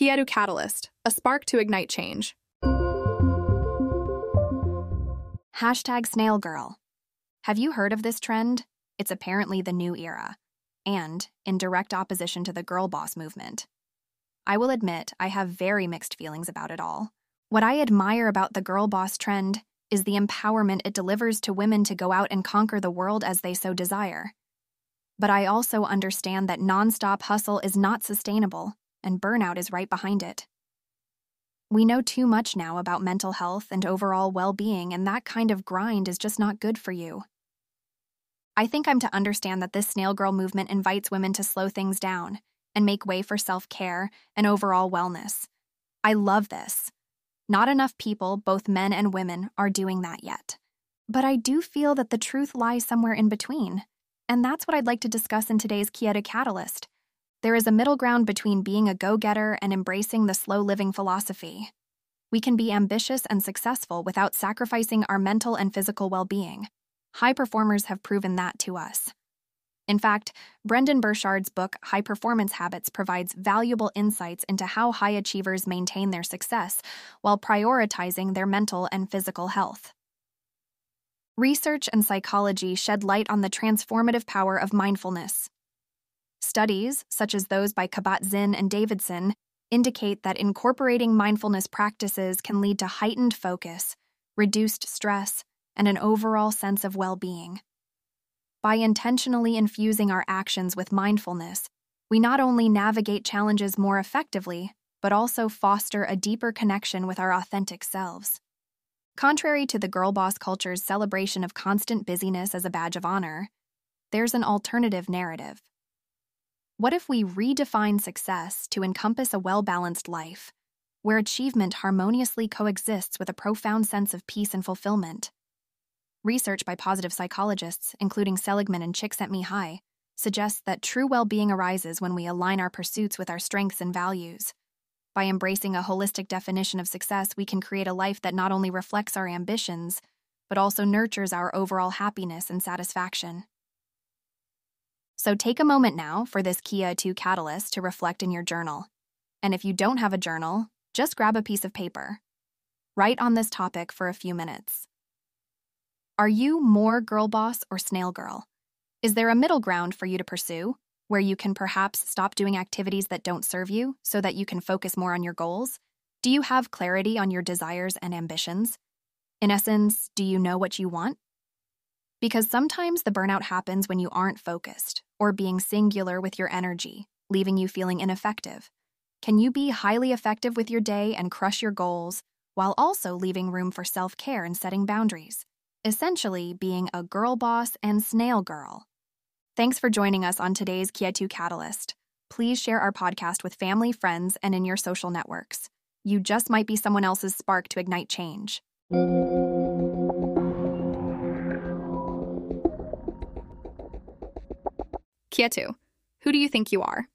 Kyetu Catalyst, a spark to ignite change. Hashtag Snail Girl. Have you heard of this trend? It's apparently the new era, and in direct opposition to the girl boss movement. I will admit I have very mixed feelings about it all. What I admire about the girl boss trend is the empowerment it delivers to women to go out and conquer the world as they so desire. But I also understand that nonstop hustle is not sustainable, and burnout is right behind it. We know too much now about mental health and overall well being, and that kind of grind is just not good for you. I think I'm to understand that this snail girl movement invites women to slow things down and make way for self care and overall wellness. I love this. Not enough people, both men and women, are doing that yet. But I do feel that the truth lies somewhere in between. And that's what I'd like to discuss in today's Kyetu Catalyst. There is a middle ground between being a go getter and embracing the slow living philosophy. We can be ambitious and successful without sacrificing our mental and physical well being. High performers have proven that to us. In fact, Brendon Burchard's book, High Performance Habits, provides valuable insights into how high achievers maintain their success while prioritizing their mental and physical health. Research and psychology shed light on the transformative power of mindfulness. Studies, such as those by Kabat-Zinn and Davidson, indicate that incorporating mindfulness practices can lead to heightened focus, reduced stress, and an overall sense of well being. By intentionally infusing our actions with mindfulness, we not only navigate challenges more effectively, but also foster a deeper connection with our authentic selves. Contrary to the girl boss culture's celebration of constant busyness as a badge of honor, there's an alternative narrative. What if we redefine success to encompass a well balanced life, where achievement harmoniously coexists with a profound sense of peace and fulfillment? Research by positive psychologists, including Seligman and Csikszentmihalyi, suggests that true well being arises when we align our pursuits with our strengths and values. By embracing a holistic definition of success, we can create a life that not only reflects our ambitions, but also nurtures our overall happiness and satisfaction. So take a moment now for this Kyetu catalyst to reflect in your journal. And if you don't have a journal, just grab a piece of paper. Write on this topic for a few minutes. Are you more girl boss or snail girl? Is there a middle ground for you to pursue, where you can perhaps stop doing activities that don't serve you so that you can focus more on your goals? Do you have clarity on your desires and ambitions? In essence, do you know what you want? Because sometimes the burnout happens when you aren't focused or being singular with your energy, leaving you feeling ineffective. Can you be highly effective with your day and crush your goals while also leaving room for self care and setting boundaries? essentially being a girl boss and snail girl. Thanks for joining us on today's Kyetu Catalyst. Please share our podcast with family, friends, and in your social networks. You just might be someone else's spark to ignite change. Kyetu, who do you think you are?